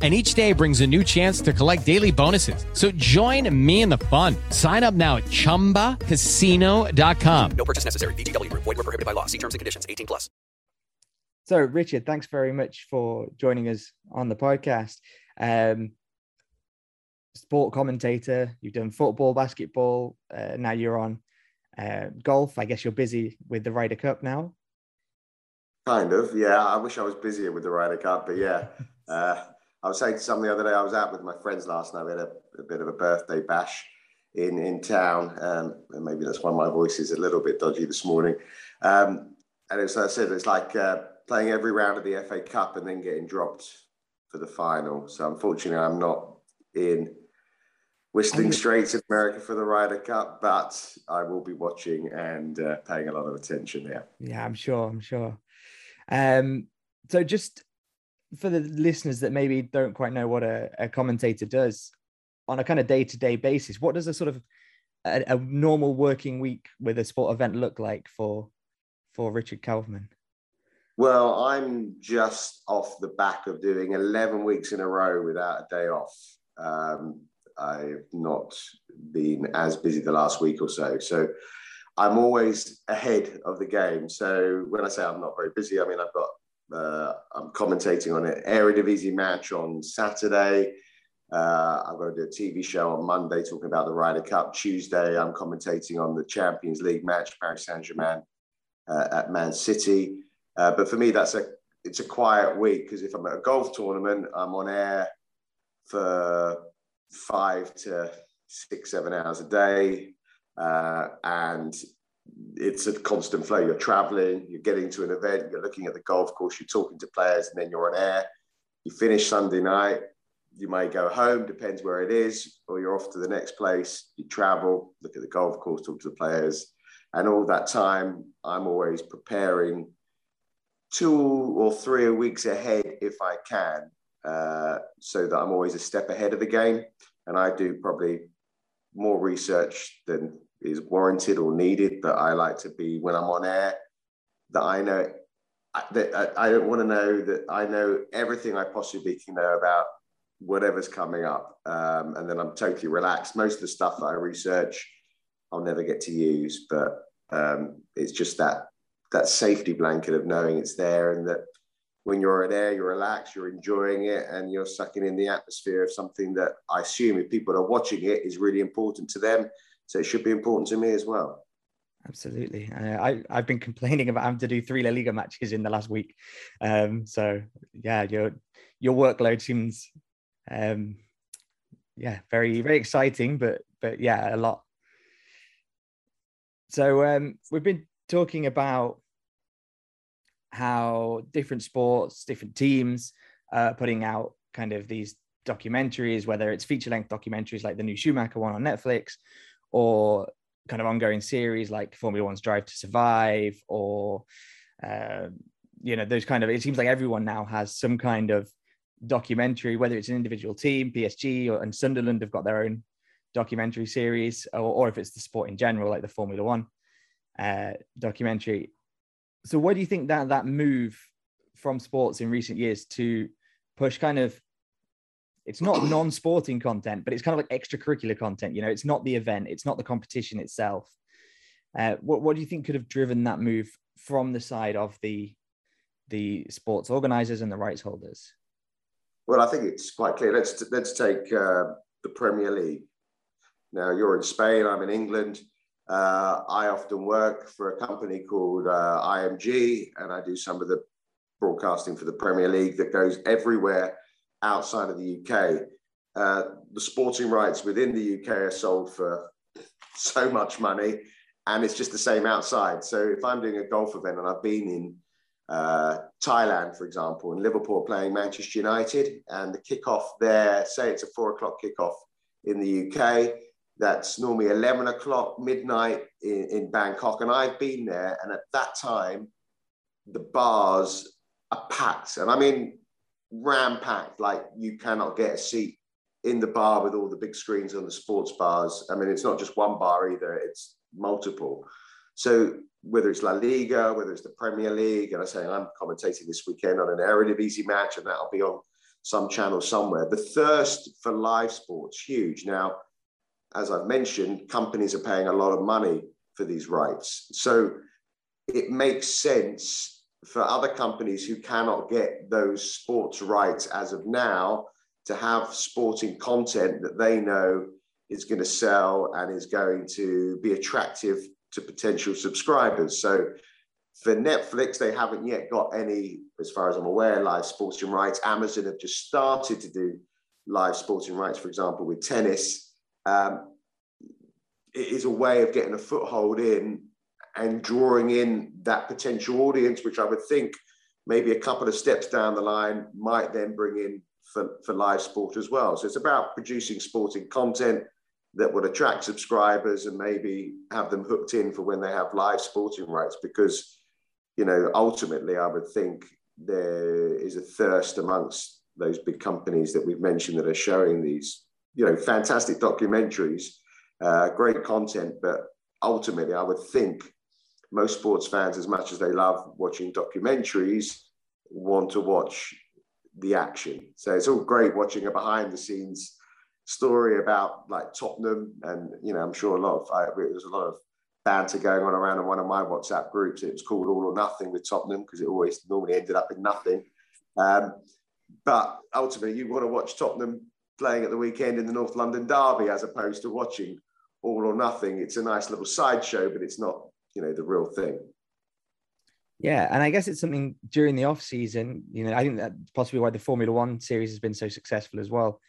and each day brings a new chance to collect daily bonuses. So join me in the fun. Sign up now at ChumbaCasino.com. No purchase necessary. VGW Group. Void were prohibited by law. See terms and conditions. 18 plus. So, Richard, thanks very much for joining us on the podcast. Um, sport commentator, you've done football, basketball. Uh, now you're on uh, golf. I guess you're busy with the Ryder Cup now. Kind of, yeah. I wish I was busier with the Ryder Cup, but yeah. Uh, I was saying to someone the other day, I was out with my friends last night. We had a, a bit of a birthday bash in, in town. Um, and maybe that's why my voice is a little bit dodgy this morning. Um, and as I said, it's like uh, playing every round of the FA Cup and then getting dropped for the final. So unfortunately, I'm not in Whistling Straits in America for the Ryder Cup, but I will be watching and uh, paying a lot of attention there. Yeah, I'm sure. I'm sure. Um, so just for the listeners that maybe don't quite know what a, a commentator does on a kind of day-to-day basis what does a sort of a, a, normal working week with a sport event look like for for richard kaufman well i'm just off the back of doing 11 weeks in a row without a day off. Um, i've not been as busy the last week or so. So i'm always ahead of the game. So when i say i'm not very busy i mean i've got uh, I'm commentating on an Eredivisie match on Saturday. Uh, I'm going to do a TV show on Monday talking about the Ryder Cup. Tuesday, I'm commentating on the Champions League match, Paris Saint Germain uh, at Man City. Uh, but for me, that's a it's a quiet week because if I'm at a golf tournament, I'm on air for five to six, seven hours a day, uh, and it's a constant flow. You're traveling, you're getting to an event, you're looking at the golf course, you're talking to players, and then you're on air. You finish Sunday night, you may go home, depends where it is, or you're off to the next place. You travel, look at the golf course, talk to the players. And all that time, I'm always preparing two or three weeks ahead if I can, uh, so that I'm always a step ahead of the game. And I do probably more research than is warranted or needed, but I like to be when I'm on air that I know that I, don't want to know that I know everything I possibly can know about whatever's coming up, um, and then I'm totally relaxed. Most of the stuff that I research, I'll never get to use, but um, it's just that that safety blanket of knowing it's there and that when you're on air, you're relaxed, you're enjoying it, and you're sucking in the atmosphere of something that I assume if people are watching it is really important to them so it should be important to me as well. Absolutely. Uh, I, I've been complaining about having to do three La Liga matches in the last week. Um, so yeah, your your workload seems um, yeah, very, very exciting, but but yeah, a lot. So um, we've been talking about how different sports, different teams uh, putting out kind of these documentaries, whether it's feature length documentaries like the new Schumacher one on Netflix, or kind of ongoing series like Formula One's Drive to Survive, or uh, you know those kind of. It seems like everyone now has some kind of documentary, whether it's an individual team, PSG or and Sunderland have got their own documentary series, or, or if it's the sport in general, like the Formula One uh, documentary. So, what do you think that that move from sports in recent years to push kind of it's not non-sporting content, but it's kind of like extracurricular content. You know, it's not the event, it's not the competition itself. Uh, what what do you think could have driven that move from the side of the the sports organizers and the rights holders? Well, I think it's quite clear. Let's let's take uh, the Premier League. Now you're in Spain, I'm in England. Uh, I often work for a company called uh, IMG, and I do some of the broadcasting for the Premier League that goes everywhere outside of the UK. Uh, the sporting rights within the UK are sold for so much money, and it's just the same outside. So if I'm doing a golf event and I've been in uh, Thailand, for example, and Liverpool playing Manchester United, and the kickoff there, say it's a four o'clock kickoff in the UK, that's normally 11 o'clock midnight in, in Bangkok. And I've been there, and at that time, the bars are packed. And I mean, ram packed, like you cannot get a seat in the bar with all the big screens on the sports bars. I mean, it's not just one bar either, it's multiple. So whether it's La Liga, whether it's the Premier League, and I say I'm commentating this weekend on an Eredivisie match, and that'll be on some channel somewhere. The thirst for live sports huge. Now, as I've mentioned, companies are paying a lot of money for these rights, so it makes sense for other companies who cannot get those sports rights as of now to have sporting content that they know is going to sell and is going to be attractive to potential subscribers. So for Netflix, they haven't yet got any, as far as I'm aware, live sporting rights. Amazon have just started to do live sporting rights, for example, with tennis. Um, it is a way of getting a foothold in and drawing in that potential audience, which I would think maybe a couple of steps down the line might then bring in for, for live sport as well. So it's about producing sporting content that would attract subscribers and maybe have them hooked in for when they have live sporting rights because you know ultimately i would think there is a thirst amongst those big companies that we've mentioned that are showing these you know fantastic documentaries uh, great content but ultimately i would think most sports fans as much as they love watching documentaries want to watch the action so it's all great watching a behind the scenes story about like Tottenham, and you know, I'm sure a lot of I, there's a lot of banter going on around in one of my WhatsApp groups. It was called All or Nothing with Tottenham because it always normally ended up in nothing. Um, but ultimately, you want to watch Tottenham playing at the weekend in the North London Derby as opposed to watching All or Nothing. It's a nice little sideshow, but it's not, you know, the real thing. Yeah, and I guess it's something during the off season. You know, I think that possibly why the Formula One series has been so successful as well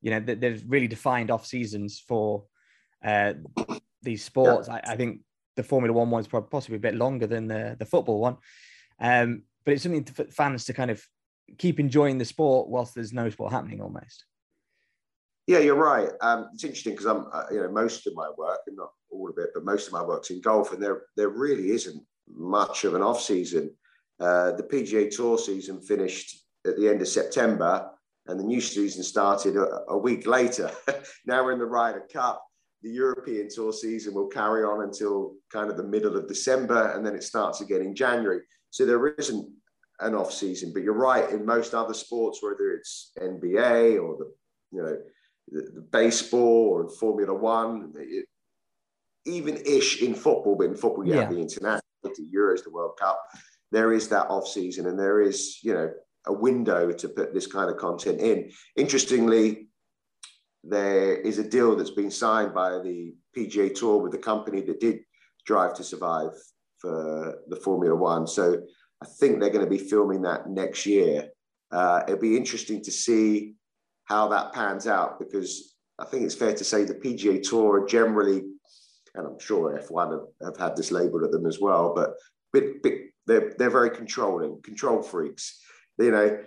you know, they've really defined off seasons for uh, these sports. Yeah. I, I, think the Formula One one's probably possibly a bit longer than the the football one, um, but it's something for fans to kind of keep enjoying the sport whilst there's no sport happening almost. Yeah, you're right. Um, it's interesting because I'm, uh, you know, most of my work, and not all of it, but most of my work's in golf, and there there really isn't much of an off season. Uh, the PGA Tour season finished at the end of September, and the new season started a, a week later. now we're in the Ryder Cup. The European Tour season will carry on until kind of the middle of December, and then it starts again in January. So there isn't an off season, but you're right. In most other sports, whether it's NBA or the you know baseball or in Formula One, it, even ish in football, but in football you yeah. have the international, the Euros, the World Cup. There is that off season, and there is you know a window to put this kind of content in. Interestingly, there is a deal that's been signed by the PGA Tour with the company that did Drive to Survive for the Formula One. So I think they're going to be filming that next year. Uh, it'll be interesting to see how that pans out because I think it's fair to say the PGA Tour generally, and I'm sure F1 have, have had this labeled at them as well, but bit, bit, they're, they're very controlling, control freaks you know,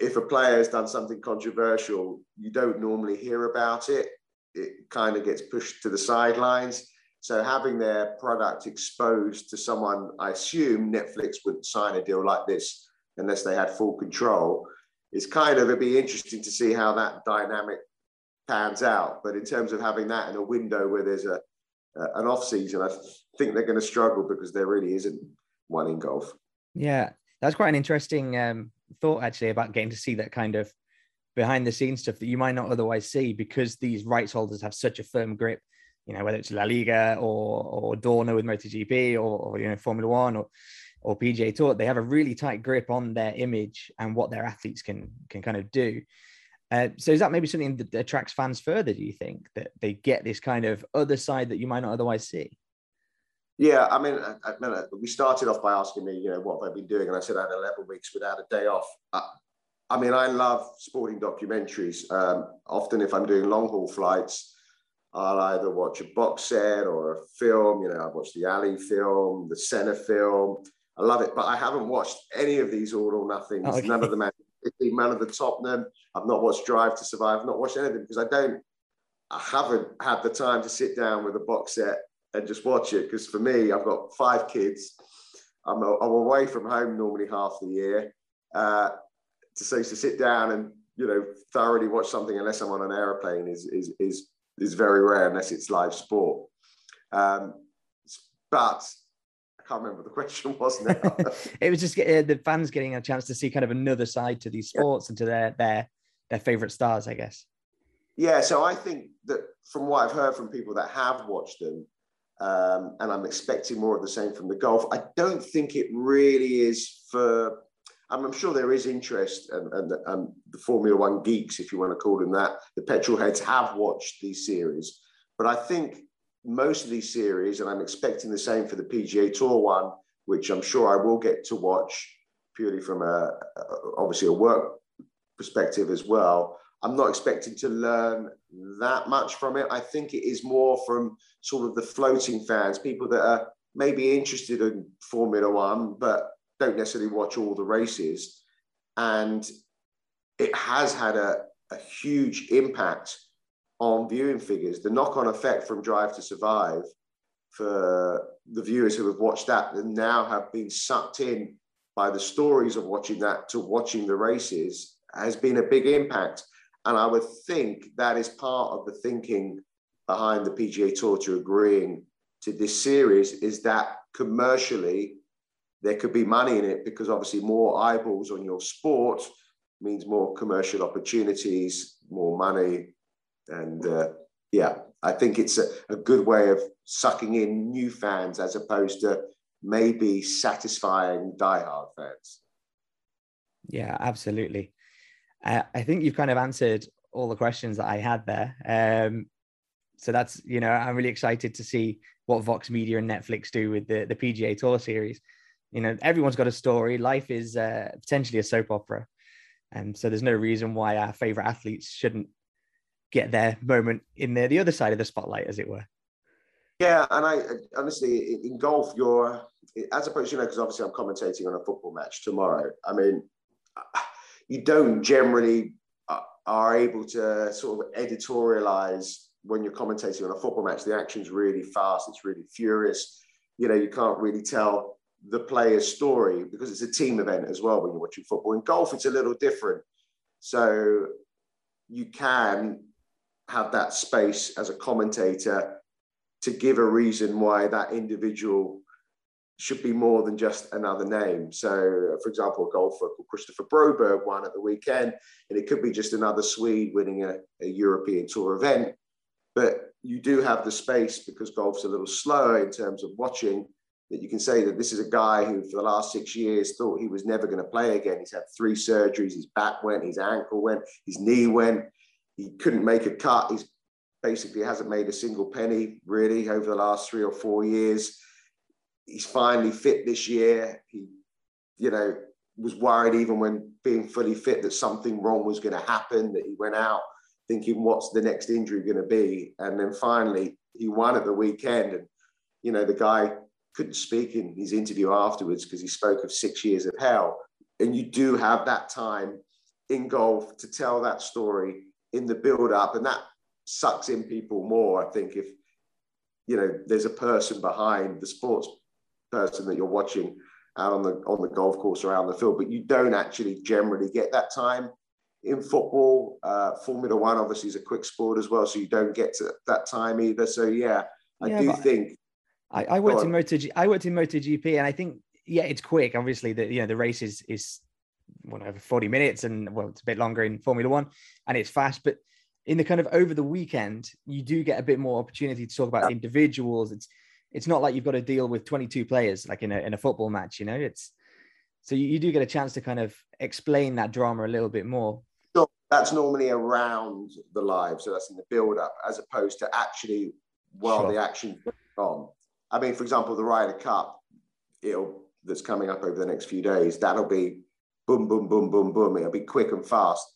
if a player has done something controversial, you don't normally hear about it. It kind of gets pushed to the sidelines. So having their product exposed to someone, I assume Netflix wouldn't sign a deal like this unless they had full control. It's kind of it'd be interesting to see how that dynamic pans out. But in terms of having that in a window where there's a, an off season, I think they're going to struggle because there really isn't one in golf. Yeah, that's quite an interesting um, thought actually about getting to see that kind of behind the scenes stuff that you might not otherwise see because these rights holders have such a firm grip. You know, whether it's La Liga or or Dorna with MotoGP or, or you know Formula One or or PGA Tour, they have a really tight grip on their image and what their athletes can can kind of do. Uh, so is that maybe something that attracts fans further? Do you think that they get this kind of other side that you might not otherwise see? Yeah, I mean, I, I we started off by asking me, you know, what have been doing, and I said I had 11 weeks without a day off. I, I mean, I love sporting documentaries. Um, often, if I'm doing long haul flights, I'll either watch a box set or a film. You know, I've watched the Ali film, the Senna film. I love it, but I haven't watched any of these all or nothing. Okay. None of them. Man City, none of the Tottenham. I've not watched Drive to Survive. I've not watched anything because I don't. I haven't had the time to sit down with a box set and just watch it. Because for me, I've got five kids. I'm, I'm away from home normally half the year. Uh, to say to sit down and you know thoroughly watch something unless I'm on an aeroplane is is is is very rare unless it's live sport. Um, but can't remember what the question was now. it was just uh, the fans getting a chance to see kind of another side to these sports yeah. and to their their their favorite stars, I guess. Yeah, so I think that from what I've heard from people that have watched them, um, and I'm expecting more of the same from the golf. I don't think it really is for. I'm sure there is interest, and, and, and the Formula One geeks, if you want to call them that, the petrol heads have watched these series. But I think most of these series, and I'm expecting the same for the PGA Tour one, which I'm sure I will get to watch purely from a, obviously a work perspective as well. I'm not expecting to learn that much from it. I think it is more from sort of the floating fans, people that are maybe interested in Formula One, but don't necessarily watch all the races. And it has had a, a huge impact on viewing figures. The knock on effect from Drive to Survive for the viewers who have watched that and now have been sucked in by the stories of watching that to watching the races has been a big impact. And I would think that is part of the thinking behind the PGA Tour to agreeing to this series is that commercially there could be money in it because obviously more eyeballs on your sport means more commercial opportunities, more money. And uh, yeah, I think it's a, a good way of sucking in new fans as opposed to maybe satisfying diehard fans. Yeah, absolutely. Uh, I think you've kind of answered all the questions that I had there. Um, so that's you know I'm really excited to see what Vox Media and Netflix do with the the PGA Tour series. You know, everyone's got a story. Life is uh, potentially a soap opera, and so there's no reason why our favorite athletes shouldn't get their moment in the the other side of the spotlight, as it were. Yeah, and I honestly in golf, you're as opposed, to you know, because obviously I'm commentating on a football match tomorrow. I mean you don't generally uh, are able to sort of editorialize when you're commentating on a football match. The action's really fast, it's really furious. You know, you can't really tell the player's story because it's a team event as well when you're watching football. In golf, it's a little different. So you can have that space as a commentator to give a reason why that individual should be more than just another name. So, for example, a golfer called Kristoffer Broberg won at the weekend, and it could be just another Swede winning a, a, European Tour event. But you do have the space because golf's a little slower in terms of watching. That you can say that this is a guy who, for the last six years, thought he was never going to play again. He's had three surgeries. His back went, his ankle went, his knee went. He couldn't make a cut. He's basically hasn't made a single penny really over the last three or four years he's finally fit this year. He, you know, was worried even when being fully fit that something wrong was going to happen, that he went out thinking, what's the next injury going to be? And then finally, he won at the weekend. And, you know, the guy couldn't speak in his interview afterwards because he spoke of six years of hell. And you do have that time in golf to tell that story in the build up. And that sucks in people more, I think, if, you know, there's a person behind the sports person that you're watching out on the on the golf course around the field, but you don't actually generally get that time in football. Uh, Formula One obviously is a quick sport as well, so you don't get to that time either. So yeah, I Yeah, do think I, I worked in on. Moto. I worked in MotoGP, and I think yeah, it's quick. Obviously, the you know the race is is whatever forty minutes, and well, it's a bit longer in Formula One, and it's fast. But in the kind of over the weekend, you do get a bit more opportunity to talk about individuals. It's it's not like you've got to deal with twenty two players like in a in a football match. You know, it's so you, you do get a chance to kind of explain that drama a little bit more. that's normally around the live, so that's in the build-up, as opposed to actually while Sure. the action's on. I mean, for example, the Ryder Cup, it'll that's coming up over the next few days. That'll be boom, boom, boom, boom, boom. It'll be quick and fast.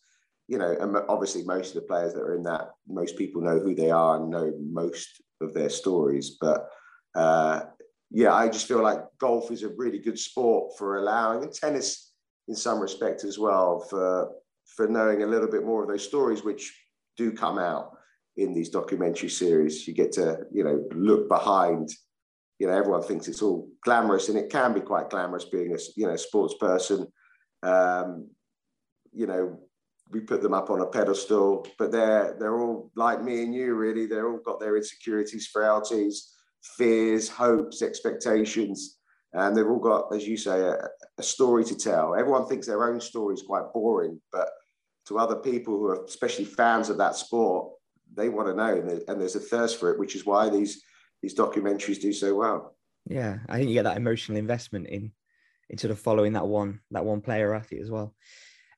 You know, and obviously most of the players that are in that, most people know who they are and know most of their stories. But uh, yeah, I just feel like golf is a really good sport for allowing, and tennis in some respect as well, for for knowing a little bit more of those stories, which do come out in these documentary series. You get to, you know, look behind. You know, everyone thinks it's all glamorous, and it can be quite glamorous being a, you know, sports person. Um, you know, we put them up on a pedestal, but they're they're all like me and you, really. They're all got their insecurities, frailties, fears, hopes, expectations, and they've all got, as you say, a, a story to tell. Everyone thinks their own story is quite boring, but to other people who are especially fans of that sport, they want to know, and, there- and there's a thirst for it, which is why these these documentaries do so well. Yeah, I think you get that emotional investment in in sort of following that one that one player athlete as well.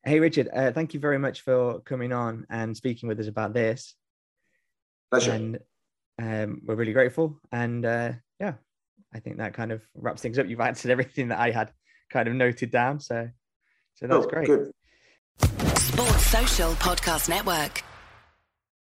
Hey Richard, uh, thank you very much for coming on and speaking with us about this. Pleasure. And um, we're really grateful. And uh, yeah, I think that kind of wraps things up. You've answered everything that I had kind of noted down. So so that's Oh, great. Good. Sports Social Podcast Network.